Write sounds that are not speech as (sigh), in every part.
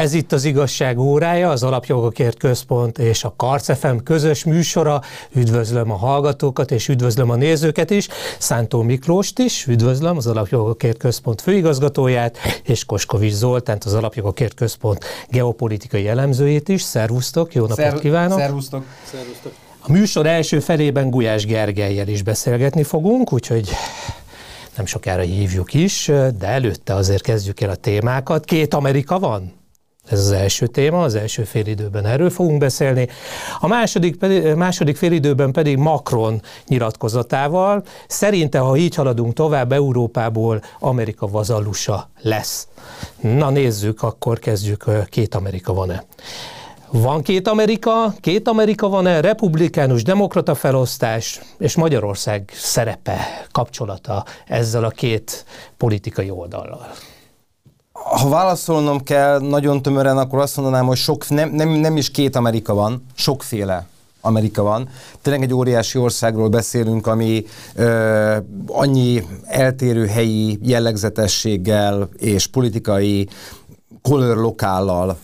Ez itt az igazság órája, az Alapjogokért Központ és a Karcefem közös műsora. Üdvözlöm a hallgatókat és üdvözlöm a nézőket is. Szántó Miklóst is, üdvözlöm az Alapjogokért Központ főigazgatóját, és Koskovics Zoltánt, az Alapjogokért Központ geopolitikai elemzőjét is. Szervusztok, jó napot Szer- kívánok! Szervusztok! Szervusztok! A műsor első felében Gulyás Gergelyel is beszélgetni fogunk, úgyhogy nem sokára hívjuk is, de előtte azért kezdjük el a témákat. Két Amerika van? Ez az első téma, az első félidőben erről fogunk beszélni. A második, második félidőben pedig Macron nyilatkozatával. Szerinte, ha így haladunk tovább, Európából Amerika vazallusa lesz. Na nézzük, akkor kezdjük, két Amerika van-e. Van két Amerika, két Amerika van-e, republikánus, demokrata felosztás, és Magyarország szerepe, kapcsolata ezzel a két politikai oldallal? Ha válaszolnom kell nagyon tömören, akkor azt mondanám, hogy sok, nem, nem, nem is két Amerika van, sokféle Amerika van. Tényleg egy óriási országról beszélünk, ami ö, annyi eltérő helyi jellegzetességgel és politikai color lokállal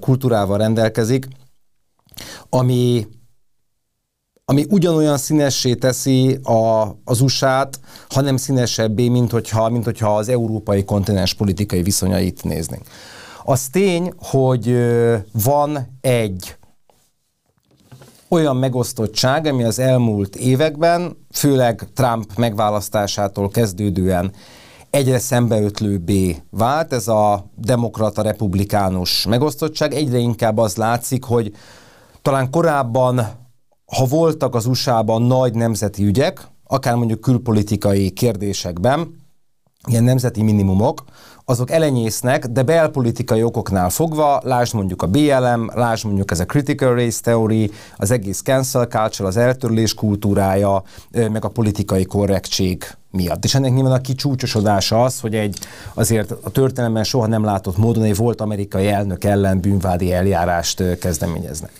kultúrával rendelkezik, ami, ami ugyanolyan színessé teszi a, az USA-t, hanem színesebbé, mint hogyha, mint hogyha az európai kontinens politikai viszonyait néznénk. Az tény, hogy van egy olyan megosztottság, ami az elmúlt években, főleg Trump megválasztásától kezdődően egyre szembeötlőbbé vált, ez a demokrata-republikánus megosztottság. Egyre inkább az látszik, hogy talán korábban, ha voltak az USA-ban nagy nemzeti ügyek, akár mondjuk külpolitikai kérdésekben, ilyen nemzeti minimumok, azok elenyésznek, de belpolitikai okoknál fogva, lásd mondjuk a BLM, lásd mondjuk ez a critical race theory, az egész cancel culture, az eltörlés kultúrája, meg a politikai korrektség miatt. És ennek nyilván a kicsúcsosodása az, hogy egy azért a történelemben soha nem látott módon egy volt amerikai elnök ellen bűnvádi eljárást kezdeményeznek.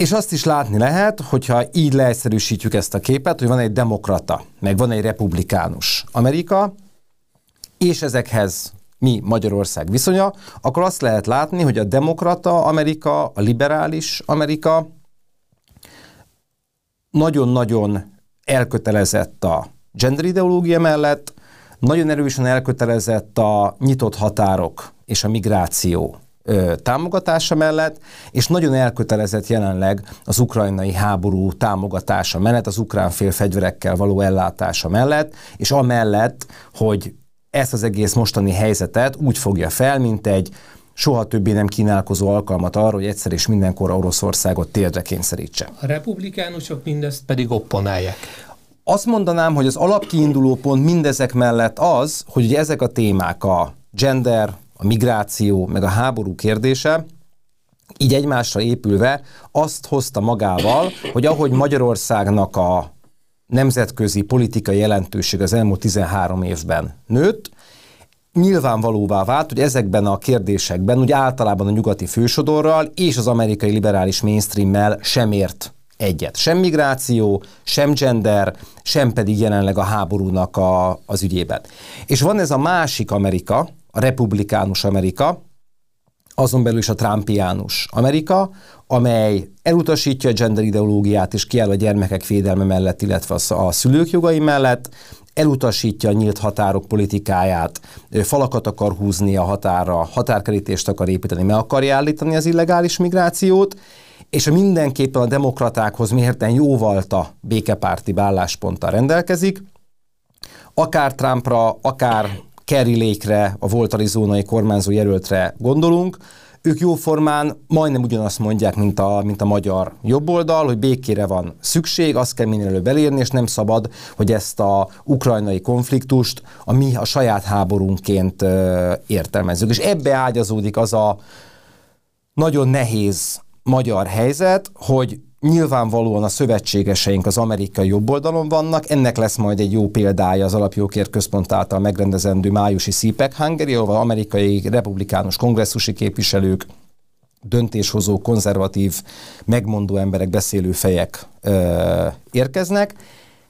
És azt is látni lehet, hogyha így leegyszerűsítjük ezt a képet, hogy van egy demokrata, meg van egy republikánus Amerika, és ezekhez mi Magyarország viszonya, akkor azt lehet látni, hogy a demokrata Amerika, a liberális Amerika nagyon-nagyon elkötelezett a gender ideológia mellett, nagyon erősen elkötelezett a nyitott határok és a migráció támogatása mellett, és nagyon elkötelezett jelenleg az ukrajnai háború támogatása mellett, az ukrán fél fegyverekkel való ellátása mellett, és amellett, hogy ezt az egész mostani helyzetet úgy fogja fel, mint egy soha többé nem kínálkozó alkalmat arra, hogy egyszer és mindenkor Oroszországot térdre kényszerítse. A republikánusok mindezt pedig opponálják. Azt mondanám, hogy az alapkiinduló pont mindezek mellett az, hogy ugye ezek a témák, a gender, a migráció, meg a háború kérdése, így egymásra épülve azt hozta magával, hogy ahogy Magyarországnak a nemzetközi politikai jelentőség az elmúlt 13 évben nőtt, nyilvánvalóvá vált, hogy ezekben a kérdésekben, úgy általában a nyugati fősodorral és az amerikai liberális mainstreammel sem ért egyet. Sem migráció, sem gender, sem pedig jelenleg a háborúnak a, az ügyében. És van ez a másik Amerika, a republikánus Amerika, azon belül is a Trumpiánus Amerika, amely elutasítja a gender ideológiát és kiáll a gyermekek védelme mellett, illetve a szülők jogai mellett, elutasítja a nyílt határok politikáját, falakat akar húzni a határa, határkerítést akar építeni, meg akarja állítani az illegális migrációt, és a mindenképpen a demokratákhoz mérten jóvalta békepárti állásponttal rendelkezik, akár Trumpra, akár Kerry Lake-re, a volt arizonai kormányzó jelöltre gondolunk, ők jóformán majdnem ugyanazt mondják, mint a, mint a magyar jobboldal, hogy békére van szükség, azt kell minél előbb elérni, és nem szabad, hogy ezt a ukrajnai konfliktust a mi a saját háborúnként értelmezzük. És ebbe ágyazódik az a nagyon nehéz magyar helyzet, hogy Nyilvánvalóan a szövetségeseink az amerikai jobboldalon vannak, ennek lesz majd egy jó példája az Alapjókért Központ által megrendezendő májusi CPEC Hungary, ahol amerikai republikánus kongresszusi képviselők, döntéshozó, konzervatív, megmondó emberek, beszélő fejek ö, érkeznek,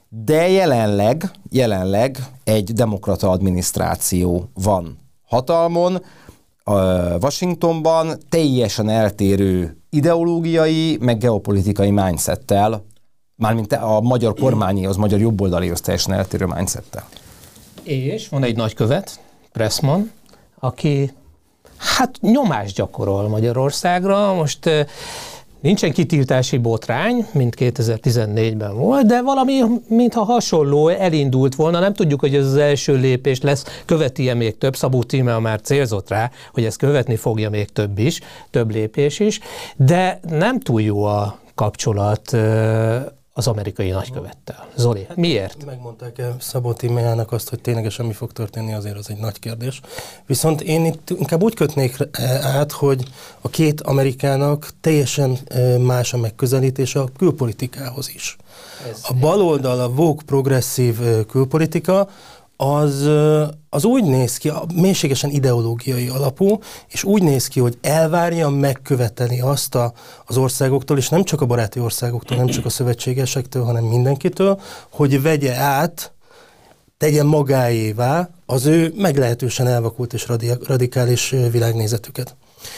de jelenleg, jelenleg egy demokrata adminisztráció van hatalmon, Washingtonban teljesen eltérő ideológiai, meg geopolitikai mindsettel, mármint a magyar kormányi, az magyar jobboldalihoz teljesen eltérő mindsettel. És van egy nagykövet, Pressman, aki hát nyomást gyakorol Magyarországra. Most Nincsen kitiltási botrány, mint 2014-ben volt, de valami, mintha hasonló elindult volna. Nem tudjuk, hogy ez az első lépés lesz, követi-e még több. Szabó Tímea már célzott rá, hogy ezt követni fogja még több is, több lépés is, de nem túl jó a kapcsolat az amerikai nagykövettel. Zoli, miért? Megmondták-e Szabó Timéjának azt, hogy ténylegesen mi fog történni, azért az egy nagy kérdés. Viszont én itt inkább úgy kötnék át, hogy a két Amerikának teljesen más a megközelítése a külpolitikához is. Ez a baloldal, a vogue progresszív külpolitika, az, az úgy néz ki, mélységesen ideológiai alapú, és úgy néz ki, hogy elvárja megköveteni azt a, az országoktól, és nem csak a baráti országoktól, nem csak a szövetségesektől, hanem mindenkitől, hogy vegye át, tegye magáévá az ő meglehetősen elvakult és radikális világnézetüket.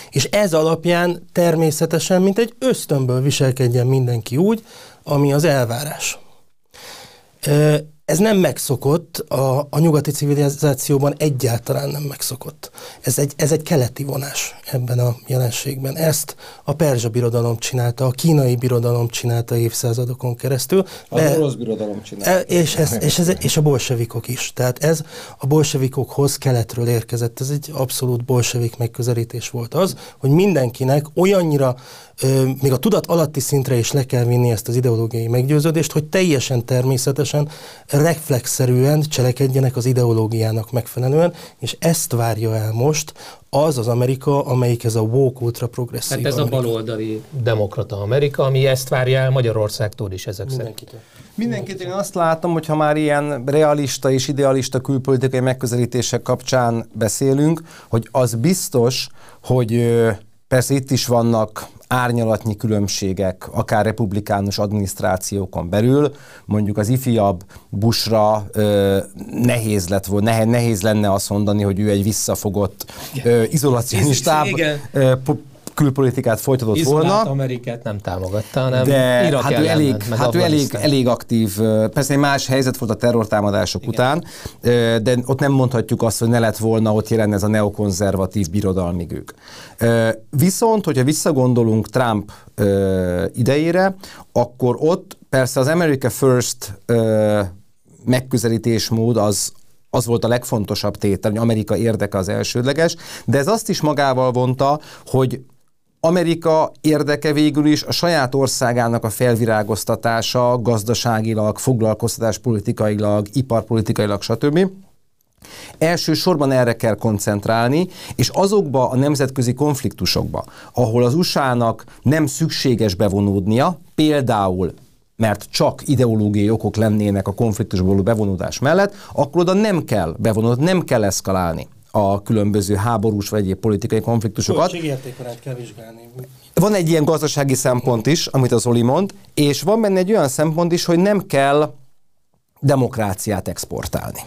És ez alapján természetesen, mint egy ösztönből viselkedjen mindenki úgy, ami az elvárás ez nem megszokott, a, a nyugati civilizációban egyáltalán nem megszokott. Ez egy, ez egy keleti vonás ebben a jelenségben. Ezt a perzsa birodalom csinálta, a kínai birodalom csinálta évszázadokon keresztül. A be, orosz birodalom csinálta. E, és, ez, és, ez, és a bolsevikok is. Tehát ez a bolsevikokhoz keletről érkezett. Ez egy abszolút bolsevik megközelítés volt az, hogy mindenkinek olyannyira még a tudat alatti szintre is le kell vinni ezt az ideológiai meggyőződést, hogy teljesen természetesen, reflexzerűen cselekedjenek az ideológiának megfelelően, és ezt várja el most az az Amerika, amelyik ez a woke ultra progresszív Hát ez Amerika. a baloldali demokrata Amerika, ami ezt várja el Magyarországtól is ezek Mindenkitől. szerint. Mindenkitől én azt látom, hogy ha már ilyen realista és idealista külpolitikai megközelítések kapcsán beszélünk, hogy az biztos, hogy persze itt is vannak árnyalatnyi különbségek, akár republikánus adminisztrációkon belül, mondjuk az ifjabb Bushra ö, nehéz lett volna, nehéz, nehéz lenne azt mondani, hogy ő egy visszafogott ö, izolacionistább külpolitikát folytatott Izolált volna. Amerikát nem támogatta, hanem de Irak hát ő, elég, ment, hát ő elég, elég aktív, persze egy más helyzet volt a terrortámadások Igen. után, de ott nem mondhatjuk azt, hogy ne lett volna ott jelen ez a neokonzervatív birodalmi ők. Viszont, hogyha visszagondolunk Trump idejére, akkor ott persze az America First megközelítésmód az, az volt a legfontosabb tétel, hogy Amerika érdeke az elsődleges, de ez azt is magával vonta, hogy Amerika érdeke végül is a saját országának a felvirágoztatása gazdaságilag, foglalkoztatás politikailag, iparpolitikailag, stb. Elsősorban erre kell koncentrálni, és azokba a nemzetközi konfliktusokba, ahol az USA-nak nem szükséges bevonódnia, például mert csak ideológiai okok lennének a konfliktusból bevonódás mellett, akkor oda nem kell bevonódni, nem kell eszkalálni a különböző háborús vagy egyéb politikai konfliktusokat. kell vizsgálni. Van egy ilyen gazdasági szempont is, amit az Oli mond, és van benne egy olyan szempont is, hogy nem kell demokráciát exportálni.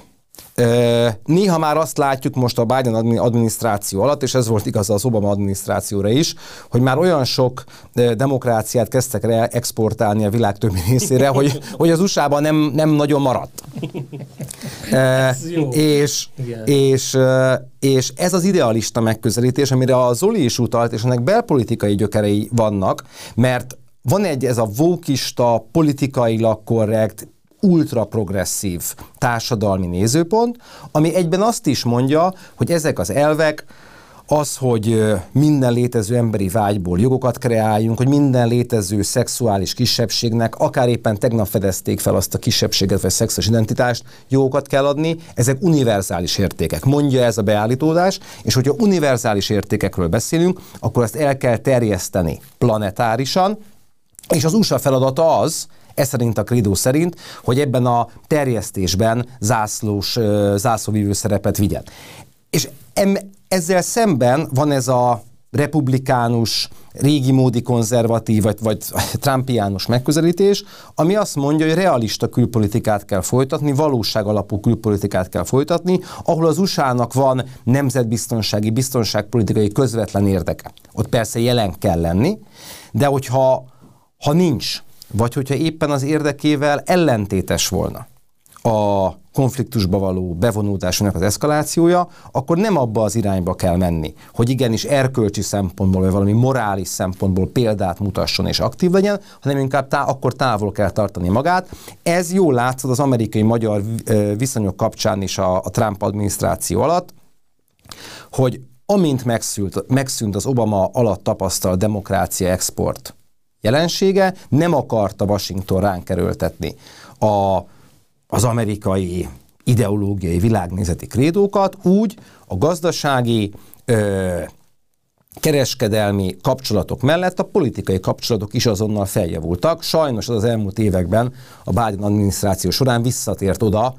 Néha már azt látjuk most a Biden adminisztráció alatt, és ez volt igaz az Obama adminisztrációra is, hogy már olyan sok demokráciát kezdtek el exportálni a világ többi részére, hogy, (laughs) hogy az USA-ban nem, nem nagyon maradt. és, és, és ez az idealista megközelítés, amire a Zoli is utalt, és ennek belpolitikai gyökerei vannak, mert van egy ez a vókista, politikailag korrekt, ultra progresszív társadalmi nézőpont, ami egyben azt is mondja, hogy ezek az elvek az, hogy minden létező emberi vágyból jogokat kreáljunk, hogy minden létező szexuális kisebbségnek, akár éppen tegnap fedezték fel azt a kisebbséget vagy szexuális identitást, jogokat kell adni, ezek univerzális értékek. Mondja ez a beállítódás, és hogyha univerzális értékekről beszélünk, akkor ezt el kell terjeszteni planetárisan, és az USA feladata az, ez szerint a Credo szerint, hogy ebben a terjesztésben zászlós, zászlóvívő szerepet vigyen. És em, ezzel szemben van ez a republikánus, régi módi konzervatív, vagy, vagy (laughs) trumpiánus megközelítés, ami azt mondja, hogy realista külpolitikát kell folytatni, valóság alapú külpolitikát kell folytatni, ahol az USA-nak van nemzetbiztonsági, biztonságpolitikai közvetlen érdeke. Ott persze jelen kell lenni, de hogyha ha nincs, vagy hogyha éppen az érdekével ellentétes volna a konfliktusba való bevonódásának az eszkalációja, akkor nem abba az irányba kell menni, hogy igenis erkölcsi szempontból, vagy valami morális szempontból példát mutasson és aktív legyen, hanem inkább tá- akkor távol kell tartani magát. Ez jól látszott az amerikai-magyar viszonyok kapcsán is a, a Trump adminisztráció alatt, hogy amint megszűnt, megszűnt az Obama alatt tapasztalt demokrácia export jelensége, nem akarta Washington ránk erőltetni a az amerikai ideológiai világnézeti krédókat, úgy a gazdasági, ö, kereskedelmi kapcsolatok mellett a politikai kapcsolatok is azonnal feljavultak. Sajnos az az elmúlt években a Biden adminisztráció során visszatért oda,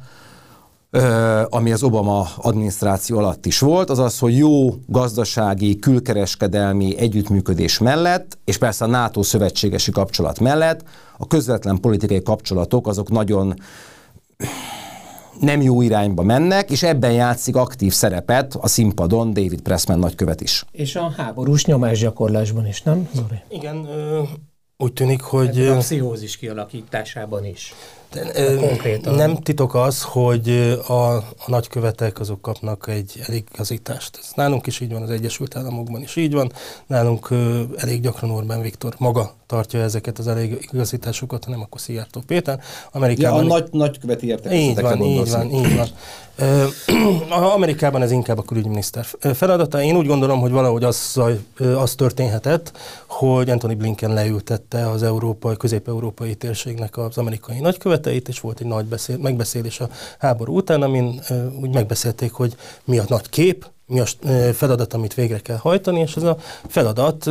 ami az Obama adminisztráció alatt is volt, az az, hogy jó gazdasági, külkereskedelmi együttműködés mellett, és persze a NATO szövetségesi kapcsolat mellett a közvetlen politikai kapcsolatok azok nagyon nem jó irányba mennek, és ebben játszik aktív szerepet a színpadon David Pressman nagykövet is. És a háborús nyomásgyakorlásban is, nem, Zori? Igen, ö, úgy tűnik, hogy... a pszichózis kialakításában is. Konkrétan. Nem titok az, hogy a, a nagykövetek azok kapnak egy eligazítást. Ez nálunk is így van, az Egyesült Államokban is így van. Nálunk elég gyakran Orbán Viktor maga tartja ezeket az eligazításokat, nem akkor Szijjártó Péter. Amerikában... Ja, a nagy, nagyköveti Így van, így van, így van. (clears throat) Amerikában ez inkább a külügyminiszter feladata. Én úgy gondolom, hogy valahogy az, az történhetett, hogy Anthony Blinken leültette az európai, közép-európai térségnek az amerikai nagyköveteit, és volt egy nagy beszél, megbeszélés a háború után, amin úgy megbeszélték, hogy mi a nagy kép, mi a feladat, amit végre kell hajtani, és ez a feladat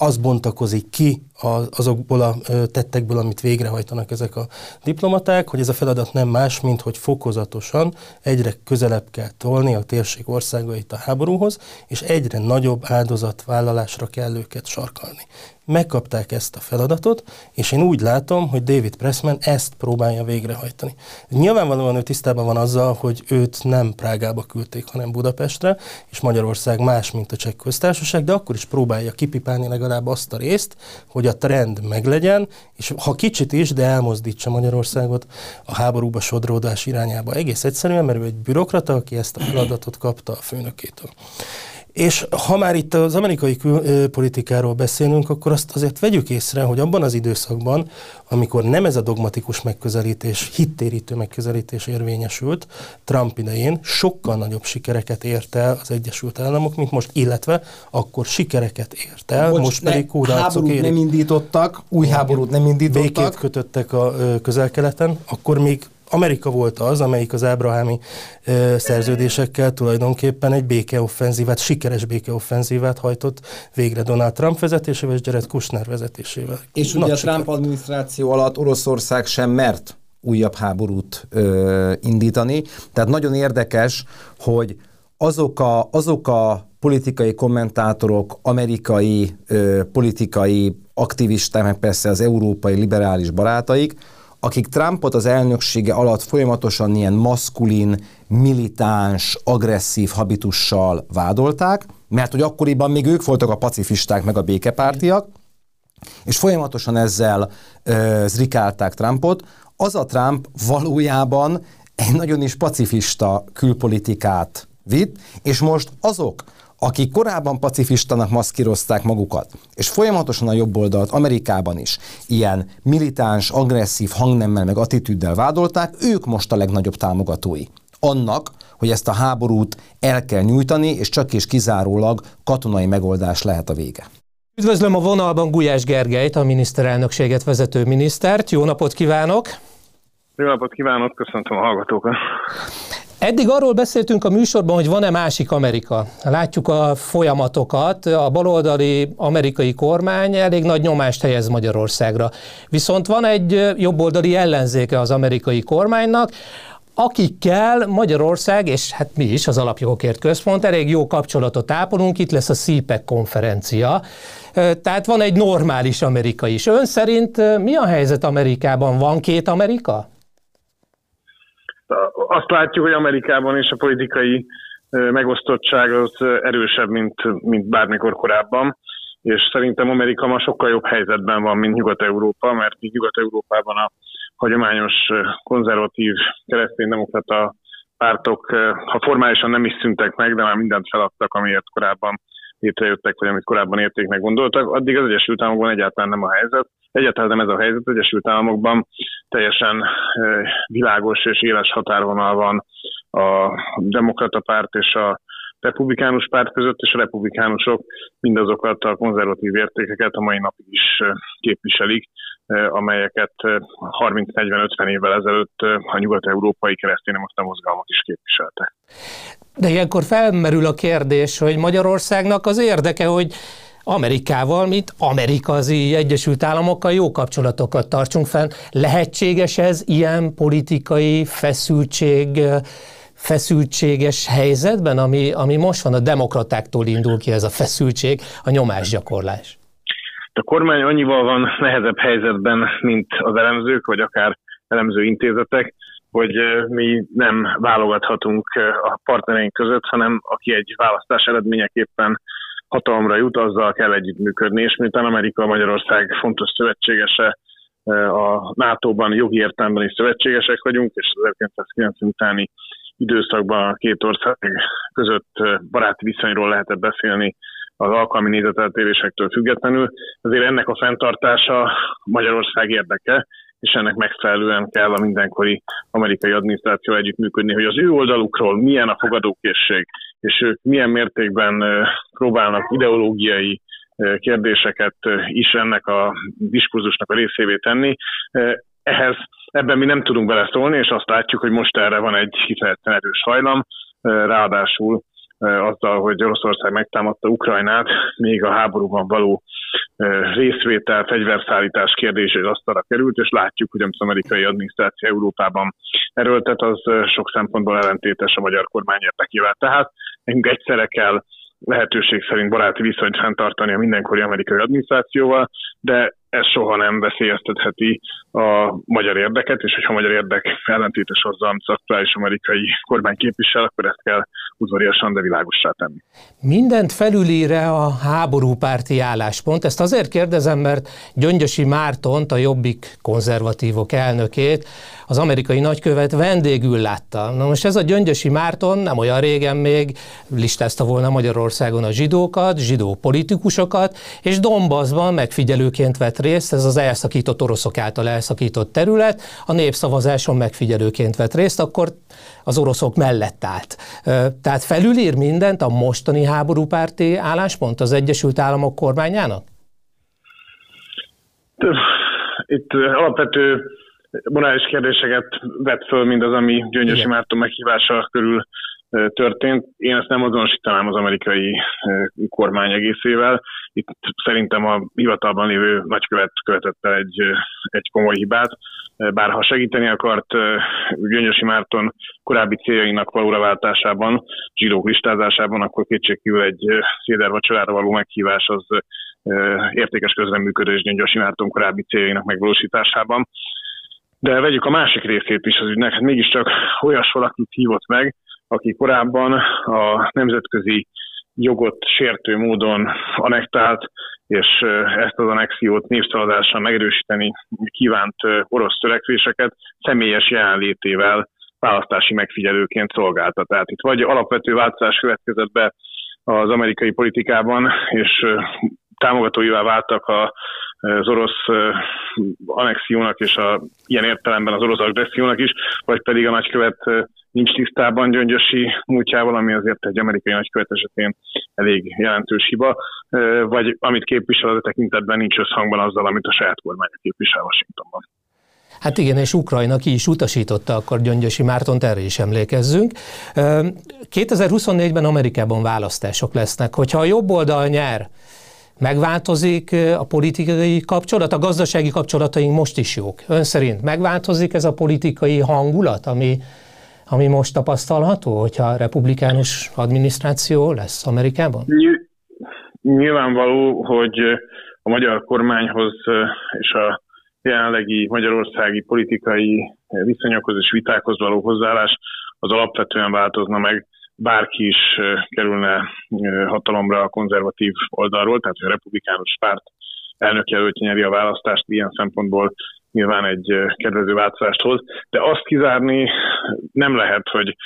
az bontakozik ki azokból a tettekből, amit végrehajtanak ezek a diplomaták, hogy ez a feladat nem más, mint hogy fokozatosan egyre közelebb kell tolni a térség országait a háborúhoz, és egyre nagyobb áldozatvállalásra kell őket sarkalni megkapták ezt a feladatot, és én úgy látom, hogy David Pressman ezt próbálja végrehajtani. Nyilvánvalóan ő tisztában van azzal, hogy őt nem Prágába küldték, hanem Budapestre, és Magyarország más, mint a Cseh köztársaság, de akkor is próbálja kipipálni legalább azt a részt, hogy a trend meglegyen, és ha kicsit is, de elmozdítsa Magyarországot a háborúba sodródás irányába. Egész egyszerűen, mert ő egy bürokrata, aki ezt a feladatot kapta a főnökétől. És ha már itt az amerikai politikáról beszélünk, akkor azt azért vegyük észre, hogy abban az időszakban, amikor nem ez a dogmatikus megközelítés, hittérítő megközelítés érvényesült, Trump idején sokkal nagyobb sikereket ért el az Egyesült Államok, mint most, illetve akkor sikereket ért el, Bocs, most pedig kódálcok érik. nem indítottak, új háborút nem indítottak. Békét kötöttek a közel-keleten, akkor még Amerika volt az, amelyik az ábrahámi ö, szerződésekkel tulajdonképpen egy békeoffenzívát, sikeres békeoffenzívát hajtott végre Donald Trump vezetésével és Jared Kushner vezetésével. És Nagy ugye a Trump adminisztráció alatt Oroszország sem mert újabb háborút ö, indítani. Tehát nagyon érdekes, hogy azok a, azok a politikai kommentátorok, amerikai ö, politikai aktivisták, meg persze az európai liberális barátaik, akik Trumpot az elnöksége alatt folyamatosan ilyen maszkulin, militáns, agresszív habitussal vádolták, mert hogy akkoriban még ők voltak a pacifisták meg a békepártiak, és folyamatosan ezzel ö, zrikálták Trumpot. Az a Trump valójában egy nagyon is pacifista külpolitikát vitt, és most azok, akik korábban pacifistának maszkírozták magukat, és folyamatosan a jobb oldalt Amerikában is ilyen militáns, agresszív hangnemmel meg attitűddel vádolták, ők most a legnagyobb támogatói. Annak, hogy ezt a háborút el kell nyújtani, és csak és kizárólag katonai megoldás lehet a vége. Üdvözlöm a vonalban Gulyás Gergelyt, a miniszterelnökséget vezető minisztert. Jó napot kívánok! Jó napot kívánok, köszöntöm a hallgatókat! Eddig arról beszéltünk a műsorban, hogy van-e másik Amerika. Látjuk a folyamatokat, a baloldali amerikai kormány elég nagy nyomást helyez Magyarországra. Viszont van egy jobboldali ellenzéke az amerikai kormánynak, akikkel Magyarország, és hát mi is, az Alapjogokért Központ, elég jó kapcsolatot ápolunk, itt lesz a CPEC konferencia, tehát van egy normális Amerika is. Ön szerint mi a helyzet Amerikában? Van két Amerika? Azt látjuk, hogy Amerikában is a politikai megosztottság az erősebb, mint, mint bármikor korábban és szerintem Amerika ma sokkal jobb helyzetben van, mint Nyugat-Európa, mert Nyugat-Európában a hagyományos konzervatív kereszténydemokrata pártok, ha formálisan nem is szüntek meg, de már mindent feladtak, amiért korábban létrejöttek, vagy amit korábban értéknek gondoltak, addig az Egyesült Államokban egyáltalán nem a helyzet. Egyáltalán nem ez a helyzet, az Egyesült Államokban teljesen világos és éles határvonal van a demokrata párt és a republikánus párt között, és a republikánusok mindazokat a konzervatív értékeket a mai napig is képviselik, amelyeket 30-40-50 évvel ezelőtt a nyugat-európai kereszténydemokrata mozgalmak is képviseltek. De ilyenkor felmerül a kérdés, hogy Magyarországnak az érdeke, hogy Amerikával, mint amerikazi Egyesült Államokkal jó kapcsolatokat tartsunk fenn. Lehetséges ez ilyen politikai feszültség feszültséges helyzetben, ami, ami most van, a demokratáktól indul ki ez a feszültség, a nyomásgyakorlás? A kormány annyival van nehezebb helyzetben, mint az elemzők, vagy akár elemző intézetek, hogy mi nem válogathatunk a partnereink között, hanem aki egy választás eredményeképpen hatalomra jut, azzal kell együttműködni, és miután Amerika Magyarország fontos szövetségese, a NATO-ban jogi értelemben is szövetségesek vagyunk, és az 1990 utáni időszakban a két ország között baráti viszonyról lehetett beszélni az alkalmi nézeteltérésektől függetlenül. Azért ennek a fenntartása Magyarország érdeke, és ennek megfelelően kell a mindenkori amerikai adminisztráció együttműködni, hogy az ő oldalukról milyen a fogadókészség, és ők milyen mértékben próbálnak ideológiai kérdéseket is ennek a diskurzusnak a részévé tenni. Ehhez Ebben mi nem tudunk beleszólni, és azt látjuk, hogy most erre van egy kifejezetten erős hajlam, ráadásul azzal, hogy Oroszország megtámadta Ukrajnát, még a háborúban való részvétel, fegyverszállítás kérdése is asztalra került, és látjuk, hogy az amerikai adminisztráció Európában erőltet, az sok szempontból ellentétes a magyar kormány érdekével. Tehát nekünk egyszerre kell lehetőség szerint baráti viszonyt fenntartani a mindenkori amerikai adminisztrációval, de ez soha nem veszélyeztetheti a magyar érdeket, és hogyha a magyar érdek ellentétes hozzá, amit az aktuális amerikai kormány képvisel, akkor ezt kell udvariasan, de világossá tenni. Mindent felülíre a háborúpárti álláspont. Ezt azért kérdezem, mert Gyöngyösi Mártont, a Jobbik konzervatívok elnökét, az amerikai nagykövet vendégül látta. Na most ez a Gyöngyösi Márton nem olyan régen még listázta volna Magyarországon a zsidókat, zsidó politikusokat, és Dombaszban megfigyelőként vett részt, ez az elszakított oroszok által elszakított terület, a népszavazáson megfigyelőként vett részt, akkor az oroszok mellett állt. Tehát felülír mindent a mostani háborúpárti álláspont az Egyesült Államok kormányának? Itt alapvető morális kérdéseket vett föl mindaz, ami Gyöngyösi Márton meghívása körül történt. Én ezt nem azonosítanám az amerikai kormány egészével. Itt szerintem a hivatalban lévő nagykövet követett el egy, egy komoly hibát. Bár ha segíteni akart Gyöngyösi Márton korábbi céljainak valóra váltásában, zsidók listázásában, akkor kétségkívül egy széder vacsorára való meghívás az értékes közreműködés Gyöngyösi Márton korábbi céljainak megvalósításában. De vegyük a másik részét is az ügynek, hát mégiscsak olyas valakit hívott meg, aki korábban a nemzetközi jogot sértő módon anektált, és ezt az anexiót népszavazással megerősíteni kívánt orosz törekvéseket személyes jelenlétével választási megfigyelőként szolgálta. Tehát itt vagy alapvető változás következett be az amerikai politikában, és támogatóivá váltak a az orosz anexiónak és a, ilyen értelemben az orosz agressziónak is, vagy pedig a nagykövet nincs tisztában Gyöngyösi múltjával, ami azért egy amerikai nagykövet esetén elég jelentős hiba, vagy amit képvisel a tekintetben nincs összhangban azzal, amit a saját kormánya képvisel Washingtonban. Hát igen, és Ukrajna ki is utasította akkor Gyöngyösi Mártont, erre is emlékezzünk. 2024-ben Amerikában választások lesznek. Hogyha a jobb oldal nyer, Megváltozik a politikai kapcsolat? A gazdasági kapcsolataink most is jók. Ön szerint megváltozik ez a politikai hangulat, ami ami most tapasztalható, hogyha republikánus adminisztráció lesz Amerikában? Nyilvánvaló, hogy a magyar kormányhoz és a jelenlegi magyarországi politikai viszonyokhoz és vitákhoz való hozzáállás az alapvetően változna meg, bárki is kerülne hatalomra a konzervatív oldalról, tehát a republikánus párt elnökjelöltje nyeri a választást, ilyen szempontból nyilván egy kedvező változást hoz, de azt kizárni nem lehet, hogy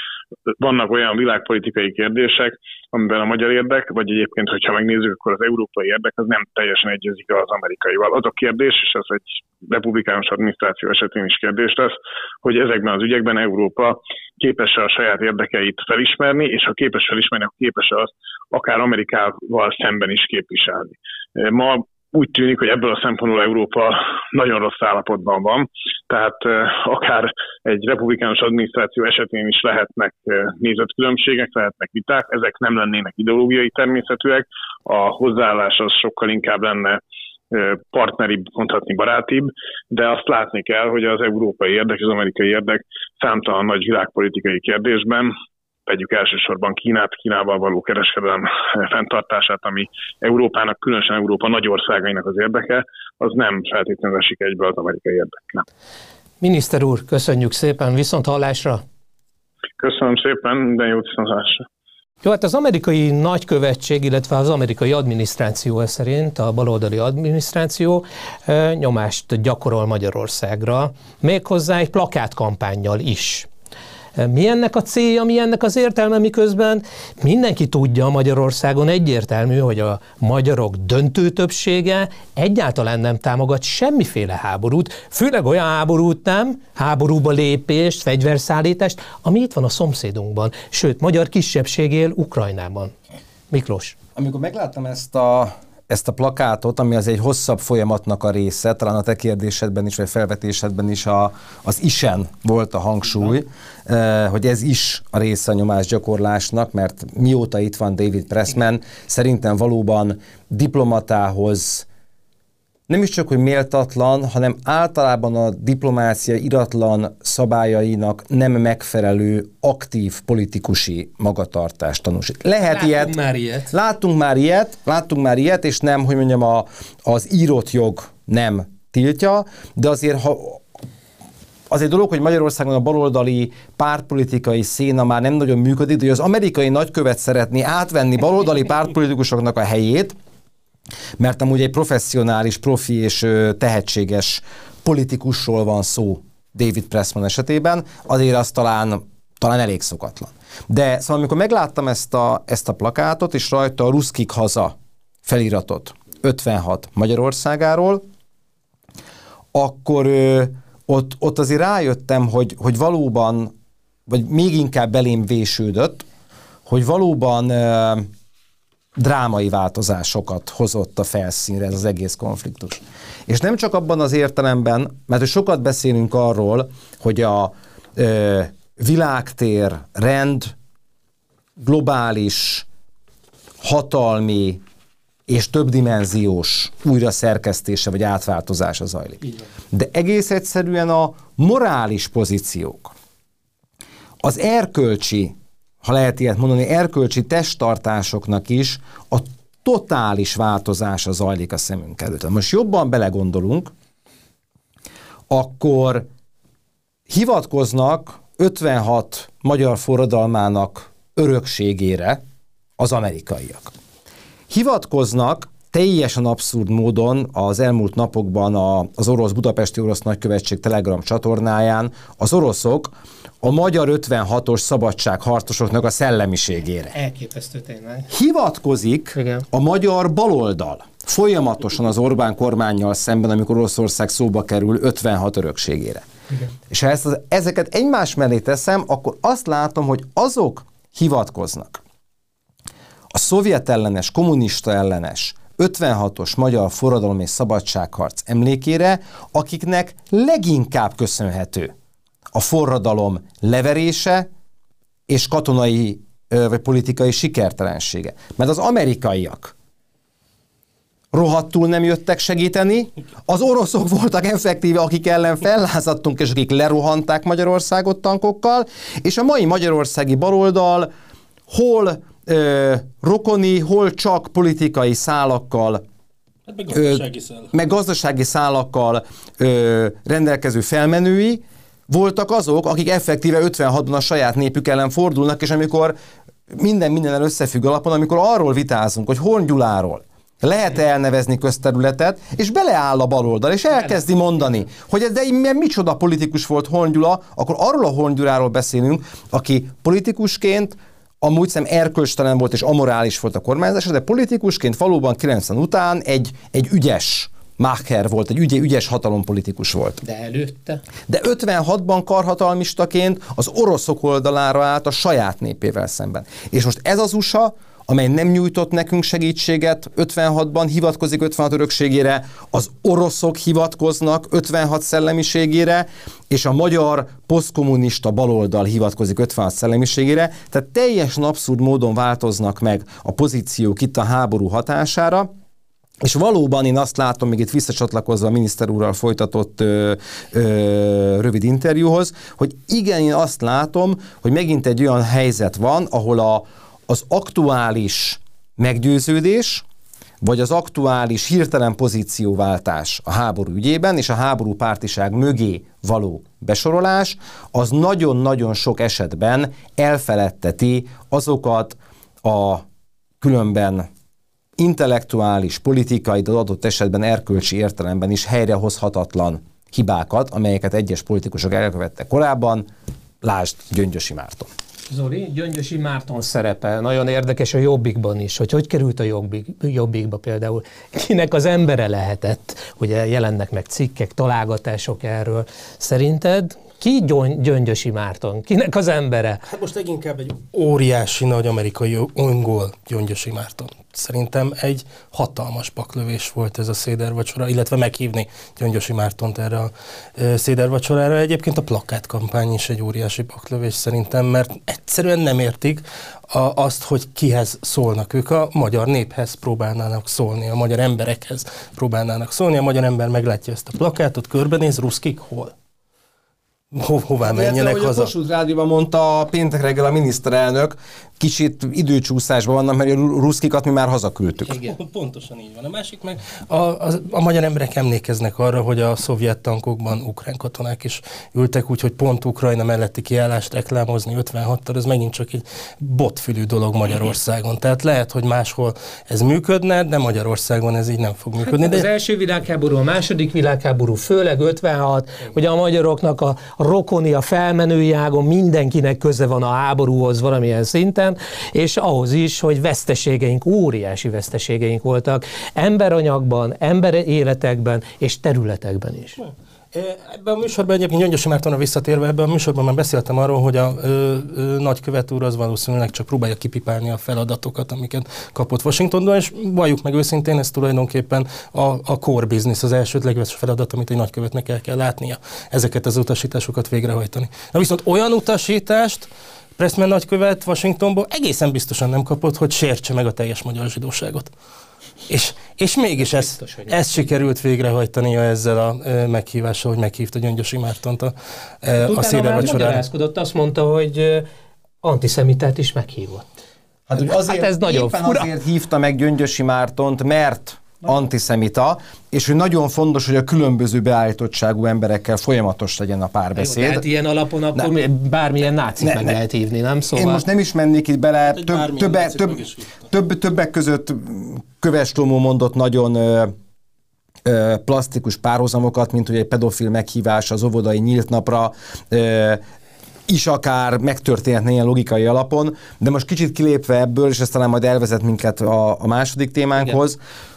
vannak olyan világpolitikai kérdések, amiben a magyar érdek, vagy egyébként, hogyha megnézzük, akkor az európai érdek az nem teljesen egyezik az amerikaival. Az a kérdés, és ez egy republikánus adminisztráció esetén is kérdés lesz, hogy ezekben az ügyekben Európa képes-e a saját érdekeit felismerni, és ha képes felismerni, akkor képes-e azt akár Amerikával szemben is képviselni. Ma úgy tűnik, hogy ebből a szempontból Európa nagyon rossz állapotban van, tehát akár egy republikánus adminisztráció esetén is lehetnek nézetkülönbségek, lehetnek viták, ezek nem lennének ideológiai természetűek, a hozzáállás az sokkal inkább lenne partneribb, mondhatni barátibb, de azt látni kell, hogy az európai érdek, az amerikai érdek számtalan nagy világpolitikai kérdésben vegyük elsősorban Kínát, Kínával való kereskedelem fenntartását, ami Európának, különösen Európa nagy országainak az érdeke, az nem feltétlenül esik egybe az amerikai érdekkel. Miniszter úr, köszönjük szépen, viszont hallásra! Köszönöm szépen, minden jót viszontlátásra! Jó, hát az amerikai nagykövetség, illetve az amerikai adminisztráció szerint, a baloldali adminisztráció nyomást gyakorol Magyarországra, méghozzá egy plakátkampányjal is. Mi ennek a célja, mi az értelme, miközben mindenki tudja Magyarországon egyértelmű, hogy a magyarok döntő többsége egyáltalán nem támogat semmiféle háborút, főleg olyan háborút nem, háborúba lépést, fegyverszállítást, ami itt van a szomszédunkban, sőt, magyar kisebbség él Ukrajnában. Miklós. Amikor megláttam ezt a ezt a plakátot, ami az egy hosszabb folyamatnak a része, talán a te kérdésedben is, vagy felvetésedben is a, az isen volt a hangsúly, eh, hogy ez is a része a nyomásgyakorlásnak, mert mióta itt van David Pressman, szerintem valóban diplomatához nem is csak, hogy méltatlan, hanem általában a diplomácia iratlan szabályainak nem megfelelő aktív politikusi magatartást tanúsít. Lehet láttunk ilyet. már ilyet. Láttunk már ilyet, láttunk már ilyet, és nem, hogy mondjam, a, az írott jog nem tiltja, de azért, ha az egy dolog, hogy Magyarországon a baloldali pártpolitikai széna már nem nagyon működik, de hogy az amerikai nagykövet szeretné átvenni baloldali pártpolitikusoknak a helyét, mert amúgy egy professzionális, profi és tehetséges politikusról van szó David Pressman esetében, azért az talán, talán elég szokatlan. De szóval amikor megláttam ezt a, ezt a plakátot, és rajta a Ruszkik haza feliratot 56 Magyarországáról, akkor ö, ott, ott azért rájöttem, hogy, hogy valóban, vagy még inkább belém vésődött, hogy valóban ö, drámai változásokat hozott a felszínre ez az egész konfliktus. És nem csak abban az értelemben, mert sokat beszélünk arról, hogy a ö, világtér, rend, globális, hatalmi és többdimenziós újra szerkesztése vagy átváltozása zajlik. De egész egyszerűen a morális pozíciók, az erkölcsi ha lehet ilyet mondani, erkölcsi testtartásoknak is a totális változása zajlik a szemünk előtt. Most jobban belegondolunk, akkor hivatkoznak 56 magyar forradalmának örökségére az amerikaiak. Hivatkoznak teljesen abszurd módon az elmúlt napokban az orosz Budapesti Orosz Nagykövetség Telegram csatornáján az oroszok a magyar 56-os szabadságharcosoknak a szellemiségére. Elképesztő tényleg. Hivatkozik Igen. a magyar baloldal folyamatosan az Orbán kormányjal szemben, amikor Oroszország szóba kerül 56 örökségére. Igen. És ha ezt, ezeket egymás mellé teszem, akkor azt látom, hogy azok hivatkoznak a szovjet ellenes, kommunista ellenes, 56-os magyar forradalom és szabadságharc emlékére, akiknek leginkább köszönhető a forradalom leverése és katonai vagy politikai sikertelensége. Mert az amerikaiak rohadtul nem jöttek segíteni, az oroszok voltak effektíve, akik ellen fellázadtunk, és akik lerohanták Magyarországot tankokkal, és a mai magyarországi baloldal hol ö, rokoni, hol csak politikai szálakkal Hát meg gazdasági szál. meg gazdasági szálakkal ö, rendelkező felmenői voltak azok, akik effektíve 56-ban a saját népük ellen fordulnak, és amikor minden minden összefügg alapon, amikor arról vitázunk, hogy Horn Gyuláról lehet elnevezni közterületet, és beleáll a baloldal, és elkezdi mondani, hogy ez de milyen micsoda politikus volt Horn Gyula, akkor arról a Horn Gyuláról beszélünk, aki politikusként amúgy szem erkölcstelen volt és amorális volt a kormányzás, de politikusként valóban 90 után egy, egy ügyes Macher volt, egy ügye, ügyes hatalompolitikus volt. De előtte? De 56-ban karhatalmistaként az oroszok oldalára állt a saját népével szemben. És most ez az USA, amely nem nyújtott nekünk segítséget 56-ban, hivatkozik 56 örökségére, az oroszok hivatkoznak 56 szellemiségére, és a magyar posztkommunista baloldal hivatkozik 56 szellemiségére, tehát teljesen abszurd módon változnak meg a pozíciók itt a háború hatására, és valóban én azt látom, még itt visszacsatlakozva a miniszter úrral folytatott ö, ö, rövid interjúhoz, hogy igen, én azt látom, hogy megint egy olyan helyzet van, ahol a, az aktuális meggyőződés, vagy az aktuális hirtelen pozícióváltás a háború ügyében és a háború pártiság mögé való besorolás, az nagyon-nagyon sok esetben elfeledteti azokat a különben intellektuális, politikai, de adott esetben erkölcsi értelemben is helyrehozhatatlan hibákat, amelyeket egyes politikusok elkövettek korábban, lásd Gyöngyösi Márton. Zoli, Gyöngyösi Márton szerepe. Nagyon érdekes a Jobbikban is, hogy hogy került a Jobbik, Jobbikba például, kinek az embere lehetett, ugye jelennek meg cikkek, találgatások erről. Szerinted ki Gyöngyösi Márton? Kinek az embere? Hát most leginkább egy óriási nagy amerikai öngól Gyöngyösi Márton. Szerintem egy hatalmas paklövés volt ez a szédervacsora, illetve meghívni Gyöngyösi Mártont erre a szédervacsorára. Egyébként a plakátkampány is egy óriási paklövés szerintem, mert egyszerűen nem értik a, azt, hogy kihez szólnak. Ők a magyar néphez próbálnának szólni, a magyar emberekhez próbálnának szólni. A magyar ember meglátja ezt a plakátot, körbenéz, ruszkik hol? Ho, hová hát, menjenek haza? A Kossuth Rádióban mondta a péntek reggel a miniszterelnök, kicsit időcsúszásban vannak, mert a ruszkikat mi már hazaküldtük. Igen, (laughs) pontosan így van. A másik meg a, a, a magyar emberek emlékeznek arra, hogy a szovjet tankokban ukrán katonák is ültek, úgyhogy pont Ukrajna melletti kiállást reklámozni 56-tal, ez megint csak egy botfülű dolog Magyarországon. Tehát lehet, hogy máshol ez működne, de Magyarországon ez így nem fog működni. Hát de... Az első világháború, a második világháború, főleg 56, hogy a magyaroknak a rokoni, a felmenői ágon mindenkinek köze van a háborúhoz valamilyen szinten, és ahhoz is, hogy veszteségeink, óriási veszteségeink voltak emberanyagban, ember életekben és területekben is. Ebben a műsorban egyébként Gyöngyösi Mártonra visszatérve, ebben a műsorban már beszéltem arról, hogy a ö, ö, nagykövet úr az valószínűleg csak próbálja kipipálni a feladatokat, amiket kapott Washingtonban, és valljuk meg őszintén, ez tulajdonképpen a, a core business, az elsődleges feladat, amit egy nagykövetnek el kell látnia, ezeket az utasításokat végrehajtani. Na viszont olyan utasítást, Pressman nagykövet Washingtonból egészen biztosan nem kapott, hogy sértse meg a teljes magyar zsidóságot. És, és mégis ezt, ezt sikerült végrehajtania ezzel a e, meghívással, hogy meghívta Gyöngyösi Mártont a, e, a szédelvacsorára. azt mondta, hogy e, antiszemitát is meghívott. Hát, hogy azért, hát ez nagyon fura. azért hívta meg Gyöngyösi Mártont, mert antiszemita, és hogy nagyon fontos, hogy a különböző beállítottságú emberekkel folyamatos legyen a párbeszéd. Tehát ilyen alapon akkor ne, bármilyen nácit ne, meg ne. lehet hívni, nem? Szóval... Én most nem is mennék itt bele, hát több, többe, több, több, többek között Köves Tomó mondott nagyon ö, ö, plastikus párhuzamokat, mint hogy egy pedofil meghívás az óvodai nyílt napra, ö, is akár megtörténhetne ilyen logikai alapon, de most kicsit kilépve ebből, és ez talán majd elvezet minket a, a második témánkhoz, Igen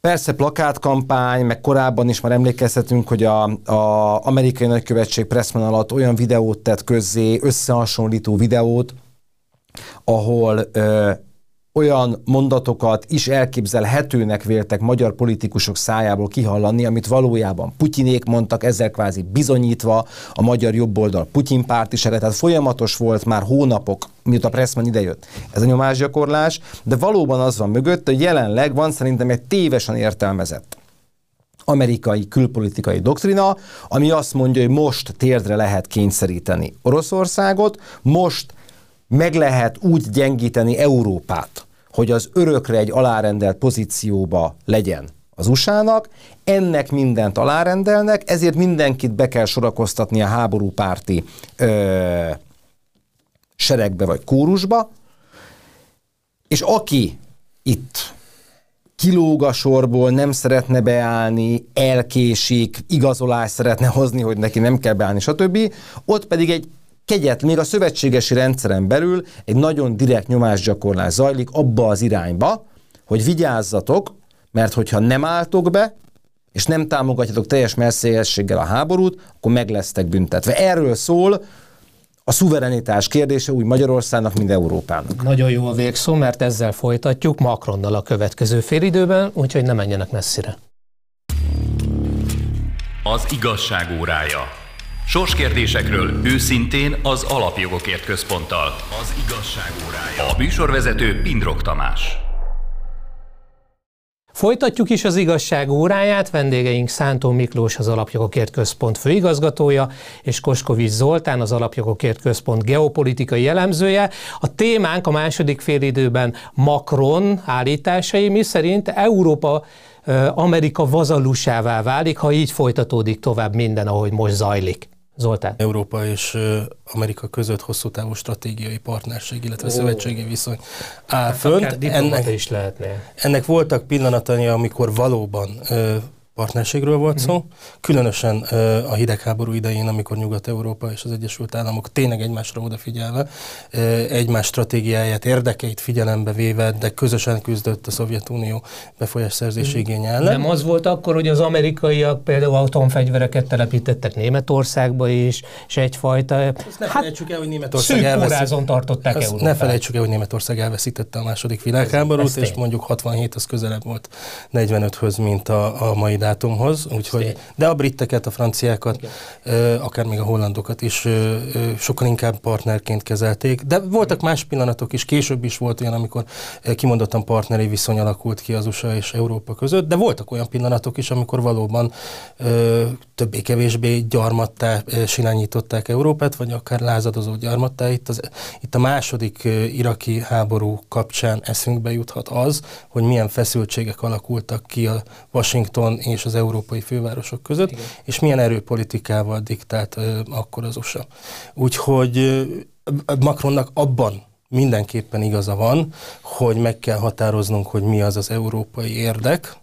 Persze plakátkampány, meg korábban is már emlékezhetünk, hogy a, a amerikai nagykövetség Pressman alatt olyan videót tett közzé, összehasonlító videót, ahol ö, olyan mondatokat is elképzelhetőnek véltek magyar politikusok szájából kihallani, amit valójában Putyinék mondtak, ezzel kvázi bizonyítva a magyar jobboldal Putyin pártisága, tehát folyamatos volt már hónapok, mióta Pressman idejött ez a nyomásgyakorlás, de valóban az van mögött, hogy jelenleg van szerintem egy tévesen értelmezett amerikai külpolitikai doktrina, ami azt mondja, hogy most térdre lehet kényszeríteni Oroszországot, most meg lehet úgy gyengíteni Európát, hogy az örökre egy alárendelt pozícióba legyen az USA-nak, ennek mindent alárendelnek, ezért mindenkit be kell sorakoztatni a háborúpárti ö, seregbe vagy kórusba, és aki itt kilóg a sorból, nem szeretne beállni, elkésik, igazolást szeretne hozni, hogy neki nem kell beállni, stb. Ott pedig egy kegyet, még a szövetségesi rendszeren belül egy nagyon direkt nyomásgyakorlás zajlik abba az irányba, hogy vigyázzatok, mert hogyha nem álltok be, és nem támogatjátok teljes messzélyességgel a háborút, akkor meg lesztek büntetve. Erről szól a szuverenitás kérdése úgy Magyarországnak, mint Európának. Nagyon jó a végszó, mert ezzel folytatjuk Macronnal a következő félidőben, úgyhogy ne menjenek messzire. Az igazság órája. Sorskérdésekről őszintén az Alapjogokért Központtal. Az igazság órája. A műsorvezető Pindrok Tamás. Folytatjuk is az igazság óráját, vendégeink Szántó Miklós, az Alapjogokért Központ főigazgatója, és Koskovics Zoltán, az Alapjogokért Központ geopolitikai jellemzője. A témánk a második félidőben Macron állításai, mi szerint Európa Amerika vazalusává válik, ha így folytatódik tovább minden, ahogy most zajlik. Zoltán. Európa és Amerika között hosszú távú stratégiai partnerség, illetve oh. szövetségi viszony áll hát fönt. Ennek, is lehetne. Ennek voltak pillanatai, amikor valóban partnerségről volt szó, uh-huh. különösen a hidegháború idején, amikor Nyugat-Európa és az Egyesült Államok tényleg egymásra odafigyelve, egymás stratégiáját, érdekeit figyelembe véve, de közösen küzdött a Szovjetunió befolyásszerzési uh-huh. igény ellen. Nem az volt akkor, hogy az amerikaiak például atomfegyvereket telepítettek Németországba is, és egyfajta... Ezt ne hát, felejtsük el, hogy Németország elveszítette. tartották Európát. Ne felejtsük el, hogy Németország elveszítette a második világháborút, ez, ez és mondjuk 67 az közelebb volt 45-höz, mint a, a mai dátumhoz, úgyhogy, de a britteket, a franciákat, okay. akár még a hollandokat is sokkal inkább partnerként kezelték, de voltak más pillanatok is, később is volt olyan, amikor kimondottan partneri viszony alakult ki az USA és Európa között, de voltak olyan pillanatok is, amikor valóban többé-kevésbé gyarmattá silányították Európát, vagy akár lázadozó gyarmattá. Itt, az, itt a második iraki háború kapcsán eszünkbe juthat az, hogy milyen feszültségek alakultak ki a Washington és és az európai fővárosok között, Igen. és milyen erőpolitikával diktált akkor az USA. Úgyhogy uh, Macronnak abban mindenképpen igaza van, hogy meg kell határoznunk, hogy mi az az európai érdek,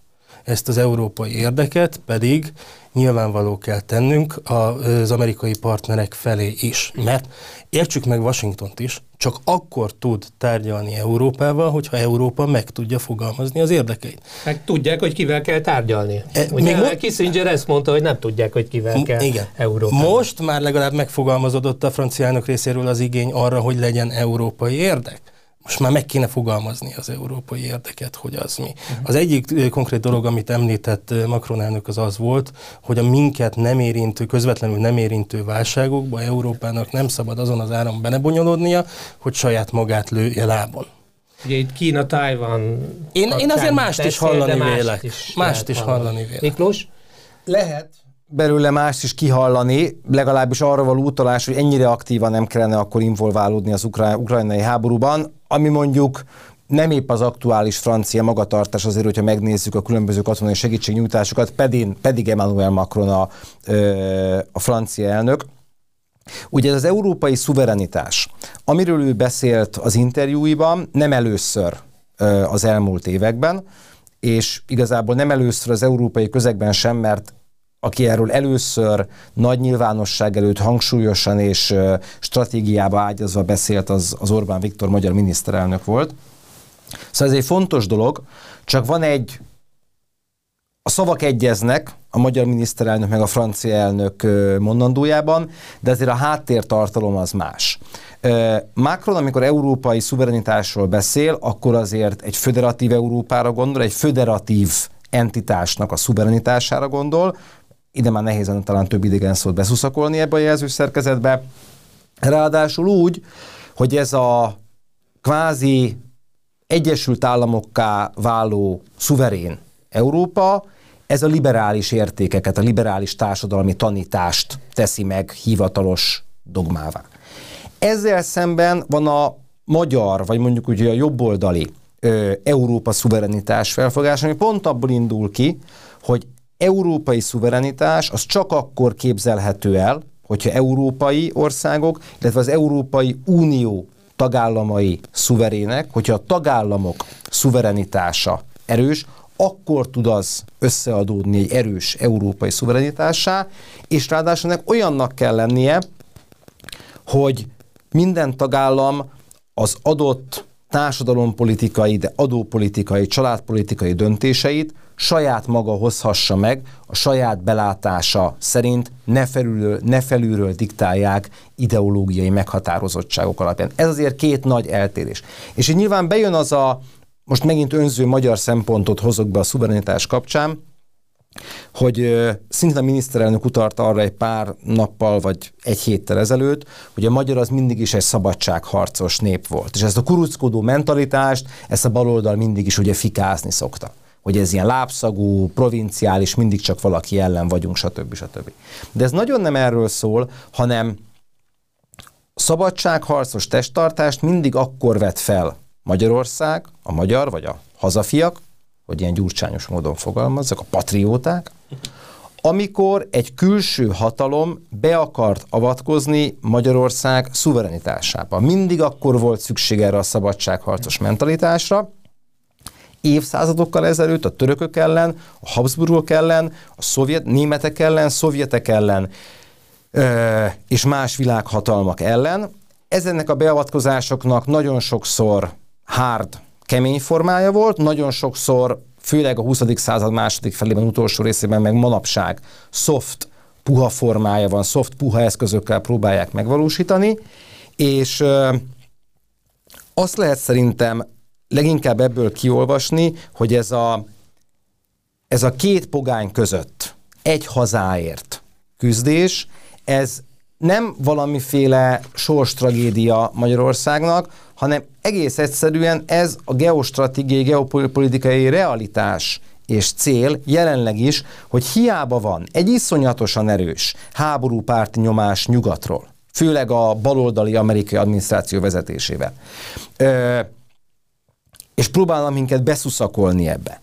ezt az európai érdeket pedig nyilvánvaló kell tennünk az amerikai partnerek felé is. Mert értsük meg Washingtont is, csak akkor tud tárgyalni Európával, hogyha Európa meg tudja fogalmazni az érdekeit. Meg tudják, hogy kivel kell tárgyalni. E, Ugye még mo- Kissinger ezt mondta, hogy nem tudják, hogy kivel kell igen. Európával. Most már legalább megfogalmazódott a franciának részéről az igény arra, hogy legyen európai érdek most már meg kéne fogalmazni az európai érdeket, hogy az mi. Az egyik konkrét dolog, amit említett Macron elnök, az az volt, hogy a minket nem érintő, közvetlenül nem érintő válságokba Európának nem szabad azon az áram benebonyolódnia, hogy saját magát lője lábon. Ugye itt Kína, Tájvan... Én, én azért mást is hallani vélek. Is mást is hallani vélek. Miklós? Lehet, belőle mást is kihallani, legalábbis arra való utalás, hogy ennyire aktívan nem kellene akkor involválódni az ukrán, ukrajnai háborúban, ami mondjuk nem épp az aktuális francia magatartás azért, hogyha megnézzük a különböző katonai segítségnyújtásokat, pedig, pedig Emmanuel Macron a, a francia elnök. Ugye ez az európai szuverenitás, amiről ő beszélt az interjúiban, nem először az elmúlt években, és igazából nem először az európai közegben sem, mert aki erről először nagy nyilvánosság előtt hangsúlyosan és stratégiába ágyazva beszélt, az, az Orbán Viktor magyar miniszterelnök volt. Szóval ez egy fontos dolog, csak van egy a szavak egyeznek, a magyar miniszterelnök meg a francia elnök mondandójában, de azért a háttértartalom az más. Macron, amikor európai szuverenitásról beszél, akkor azért egy föderatív Európára gondol, egy föderatív entitásnak a szuverenitására gondol, ide már nehéz talán több idegen szót beszuszakolni ebbe a jelző szerkezetbe. Ráadásul úgy, hogy ez a kvázi Egyesült Államokká váló szuverén Európa, ez a liberális értékeket, a liberális társadalmi tanítást teszi meg hivatalos dogmává. Ezzel szemben van a magyar, vagy mondjuk ugye a jobboldali ö, Európa szuverenitás felfogás, ami pont abból indul ki, hogy európai szuverenitás az csak akkor képzelhető el, hogyha európai országok, illetve az Európai Unió tagállamai szuverének, hogyha a tagállamok szuverenitása erős, akkor tud az összeadódni egy erős európai szuverenitássá, és ráadásul ennek olyannak kell lennie, hogy minden tagállam az adott társadalompolitikai, de adópolitikai, családpolitikai döntéseit saját maga hozhassa meg, a saját belátása szerint ne felülről, ne felülről diktálják ideológiai meghatározottságok alapján. Ez azért két nagy eltérés. És így nyilván bejön az a, most megint önző magyar szempontot hozok be a szuverenitás kapcsán, hogy szintén a miniszterelnök utalt arra egy pár nappal vagy egy héttel ezelőtt, hogy a magyar az mindig is egy szabadságharcos nép volt. És ezt a kuruckodó mentalitást, ezt a baloldal mindig is ugye fikázni szokta hogy ez ilyen lábszagú, provinciális, mindig csak valaki ellen vagyunk, stb. stb. De ez nagyon nem erről szól, hanem szabadságharcos testtartást mindig akkor vet fel Magyarország, a magyar vagy a hazafiak, hogy ilyen gyurcsányos módon fogalmazzak, a patrióták, amikor egy külső hatalom be akart avatkozni Magyarország szuverenitásába. Mindig akkor volt szükség erre a szabadságharcos mentalitásra, évszázadokkal ezelőtt a törökök ellen, a Habsburgok ellen, a szovjet, németek ellen, szovjetek ellen ö, és más világhatalmak ellen. Ezennek a beavatkozásoknak nagyon sokszor hard, kemény formája volt, nagyon sokszor, főleg a 20. század második felében, utolsó részében, meg manapság soft, puha formája van, soft, puha eszközökkel próbálják megvalósítani, és ö, azt lehet szerintem leginkább ebből kiolvasni, hogy ez a, ez a két pogány között egy hazáért küzdés, ez nem valamiféle sorstragédia Magyarországnak, hanem egész egyszerűen ez a geostratégiai, geopolitikai realitás és cél jelenleg is, hogy hiába van egy iszonyatosan erős háborúpárti nyomás nyugatról, főleg a baloldali amerikai adminisztráció vezetésével. Ö, és próbálnak minket beszuszakolni ebbe.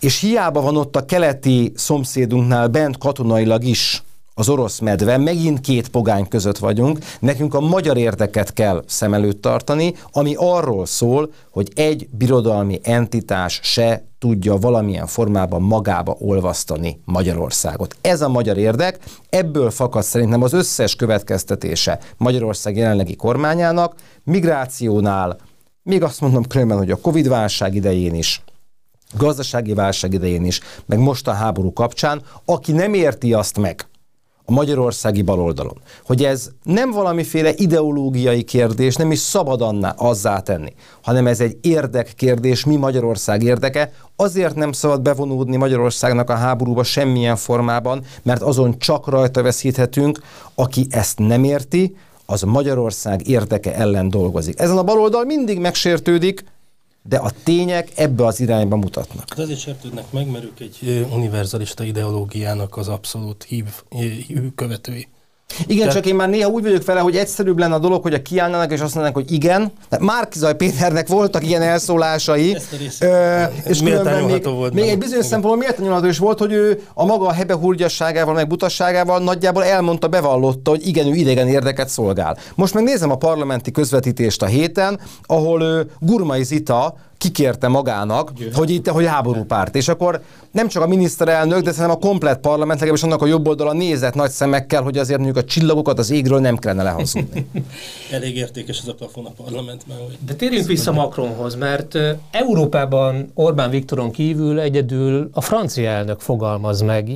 És hiába van ott a keleti szomszédunknál bent katonailag is az orosz medve, megint két pogány között vagyunk, nekünk a magyar érdeket kell szem előtt tartani, ami arról szól, hogy egy birodalmi entitás se tudja valamilyen formában magába olvasztani Magyarországot. Ez a magyar érdek, ebből fakad szerintem az összes következtetése Magyarország jelenlegi kormányának, migrációnál, még azt mondom különben, hogy a Covid válság idején is, gazdasági válság idején is, meg most a háború kapcsán, aki nem érti azt meg, a magyarországi baloldalon, hogy ez nem valamiféle ideológiai kérdés, nem is szabad anná azzá tenni, hanem ez egy érdekkérdés, mi Magyarország érdeke, azért nem szabad bevonódni Magyarországnak a háborúba semmilyen formában, mert azon csak rajta veszíthetünk, aki ezt nem érti, az Magyarország érdeke ellen dolgozik. Ezen a baloldal mindig megsértődik, de a tények ebbe az irányba mutatnak. De azért sértődnek meg, mert ők egy univerzalista ideológiának az abszolút hív, hív követői. Igen, Te... csak én már néha úgy vagyok vele, hogy egyszerűbb lenne a dolog, hogy a kiállnának és azt mondanak, hogy igen. Márkizaj Péternek voltak ilyen elszólásai. Ö, és még, volt még egy bizonyos szempontból méltányolható is volt, hogy ő a maga hebehúrgyasságával, meg butasságával nagyjából elmondta, bevallotta, hogy igen, ő idegen érdeket szolgál. Most meg nézem a parlamenti közvetítést a héten, ahol ő, Gurmai Zita kikérte magának, hogy itt hogy háborúpárt. És akkor nem csak a miniszterelnök, de szerintem a komplet parlament, legalábbis annak a jobb oldala nézett nagy szemekkel, hogy azért mondjuk a csillagokat az égről nem kellene lehazudni. (laughs) Elég értékes ez a plafon a parlamentben. Hogy De térjünk vissza Macronhoz, mert Európában Orbán Viktoron kívül egyedül a francia elnök fogalmaz meg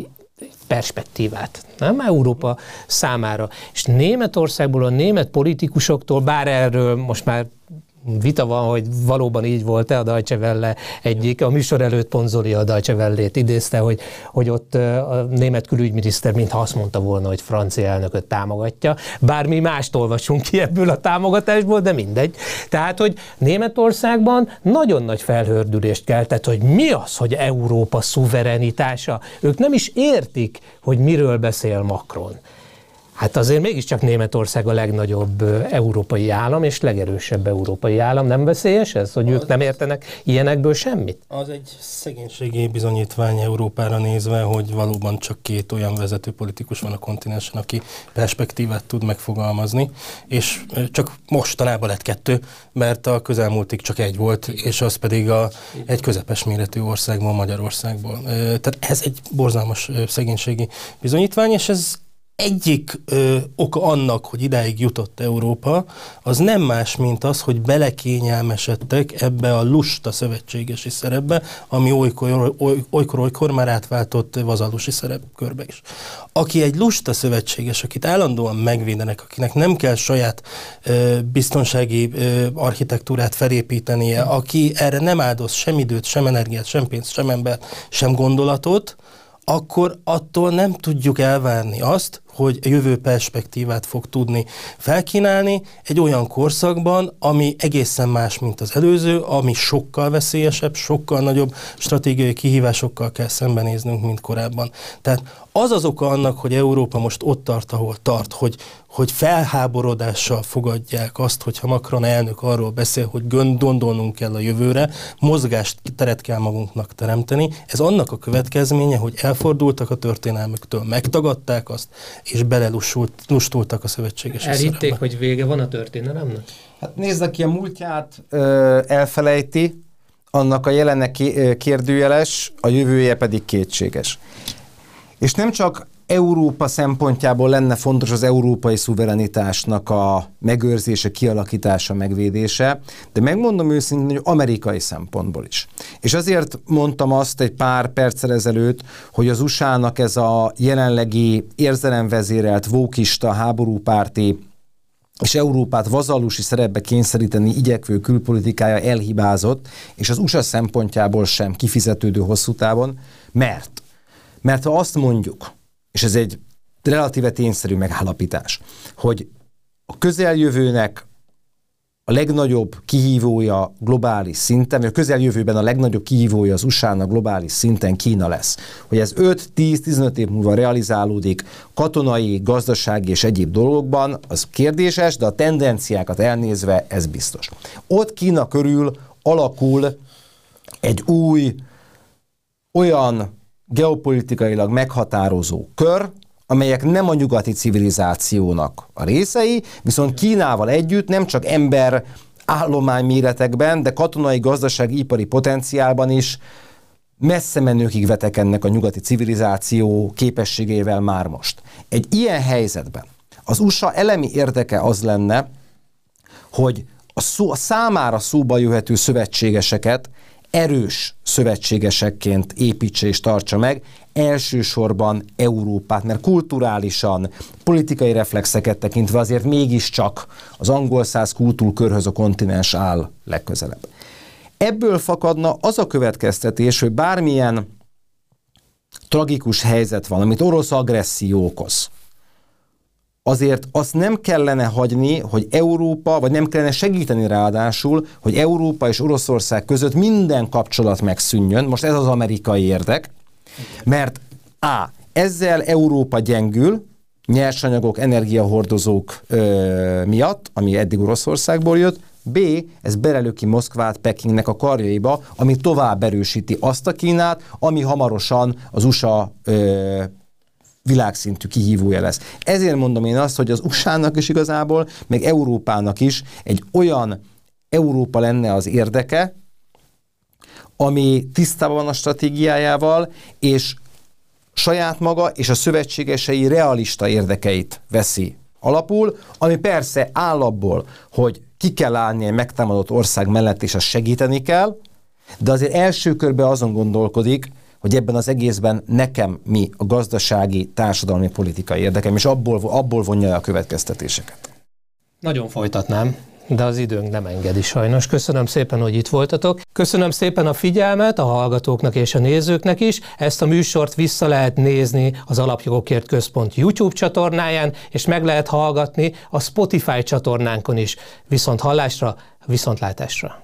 perspektívát, nem Európa számára. És Németországból, a német politikusoktól, bár erről most már vita van, hogy valóban így volt-e a Deutsche Welle egyik, a műsor előtt Ponzoli a Deutsche Welle-t idézte, hogy, hogy ott a német külügyminiszter mintha azt mondta volna, hogy francia elnököt támogatja. Bármi mást olvasunk ki ebből a támogatásból, de mindegy. Tehát, hogy Németországban nagyon nagy felhördülést keltett, hogy mi az, hogy Európa szuverenitása. Ők nem is értik, hogy miről beszél Macron. Hát azért mégiscsak Németország a legnagyobb európai állam, és legerősebb európai állam. Nem veszélyes ez, hogy ők nem értenek ilyenekből semmit? Az egy szegénységi bizonyítvány Európára nézve, hogy valóban csak két olyan vezető politikus van a kontinensen, aki perspektívát tud megfogalmazni, és csak mostanában lett kettő, mert a közelmúltig csak egy volt, és az pedig a, egy közepes méretű országból, Magyarországból. Tehát ez egy borzalmas szegénységi bizonyítvány, és ez egyik ö, oka annak, hogy idáig jutott Európa, az nem más, mint az, hogy belekényelmesedtek ebbe a lusta szövetségesi szerepbe, ami olykor, oly- olykor, olykor már átváltott vazalusi szerepkörbe is. Aki egy lusta szövetséges, akit állandóan megvédenek, akinek nem kell saját ö, biztonsági ö, architektúrát felépítenie, aki erre nem áldoz sem időt, sem energiát, sem pénzt, sem embert, sem gondolatot, akkor attól nem tudjuk elvárni azt, hogy jövő perspektívát fog tudni felkínálni egy olyan korszakban, ami egészen más, mint az előző, ami sokkal veszélyesebb, sokkal nagyobb stratégiai kihívásokkal kell szembenéznünk, mint korábban. Tehát az az oka annak, hogy Európa most ott tart, ahol tart, hogy, hogy felháborodással fogadják azt, hogyha Macron elnök arról beszél, hogy gond- gondolnunk kell a jövőre, mozgást teret kell magunknak teremteni. Ez annak a következménye, hogy elfordultak a történelmüktől, megtagadták azt, és belelustultak a szövetséges Elhitték, hogy vége van a történelemnek? Hát nézd, aki a múltját ö, elfelejti, annak a jelene kérdőjeles, a jövője pedig kétséges. És nem csak Európa szempontjából lenne fontos az európai szuverenitásnak a megőrzése, kialakítása, megvédése, de megmondom őszintén, hogy amerikai szempontból is. És azért mondtam azt egy pár perccel ezelőtt, hogy az USA-nak ez a jelenlegi érzelemvezérelt, vókista, háborúpárti és Európát vazallusi szerepbe kényszeríteni igyekvő külpolitikája elhibázott, és az USA szempontjából sem kifizetődő hosszú távon, mert, mert ha azt mondjuk, és ez egy relatíve tényszerű megállapítás, hogy a közeljövőnek a legnagyobb kihívója globális szinten, vagy a közeljövőben a legnagyobb kihívója az USA-nak globális szinten Kína lesz. Hogy ez 5-10-15 év múlva realizálódik katonai, gazdasági és egyéb dolgokban, az kérdéses, de a tendenciákat elnézve ez biztos. Ott Kína körül alakul egy új, olyan geopolitikailag meghatározó kör, amelyek nem a nyugati civilizációnak a részei, viszont Kínával együtt nem csak ember állomány méretekben, de katonai, gazdasági, ipari potenciálban is messze menőkig vetekednek a nyugati civilizáció képességével már most. Egy ilyen helyzetben az USA elemi érdeke az lenne, hogy a, szó, a számára szóba jöhető szövetségeseket erős szövetségesekként építse és tartsa meg, elsősorban Európát, mert kulturálisan, politikai reflexeket tekintve azért mégiscsak az angol száz kultúrkörhöz a kontinens áll legközelebb. Ebből fakadna az a következtetés, hogy bármilyen tragikus helyzet van, amit orosz agresszió okoz, azért azt nem kellene hagyni, hogy Európa, vagy nem kellene segíteni ráadásul, hogy Európa és Oroszország között minden kapcsolat megszűnjön. Most ez az amerikai érdek, mert A. Ezzel Európa gyengül, nyersanyagok, energiahordozók ö, miatt, ami eddig Oroszországból jött, B. Ez berelöki Moszkvát Pekingnek a karjaiba, ami tovább erősíti azt a Kínát, ami hamarosan az USA ö, világszintű kihívója lesz. Ezért mondom én azt, hogy az USA-nak is igazából, meg Európának is egy olyan Európa lenne az érdeke, ami tisztában van a stratégiájával, és saját maga és a szövetségesei realista érdekeit veszi alapul, ami persze állapból, hogy ki kell állni egy megtámadott ország mellett, és azt segíteni kell, de azért első körben azon gondolkodik, hogy ebben az egészben nekem mi a gazdasági, társadalmi, politikai érdekem, és abból, abból vonja a következtetéseket. Nagyon folytatnám, de az időnk nem engedi sajnos. Köszönöm szépen, hogy itt voltatok. Köszönöm szépen a figyelmet a hallgatóknak és a nézőknek is. Ezt a műsort vissza lehet nézni az Alapjogokért Központ YouTube csatornáján, és meg lehet hallgatni a Spotify csatornánkon is. Viszont hallásra, viszontlátásra.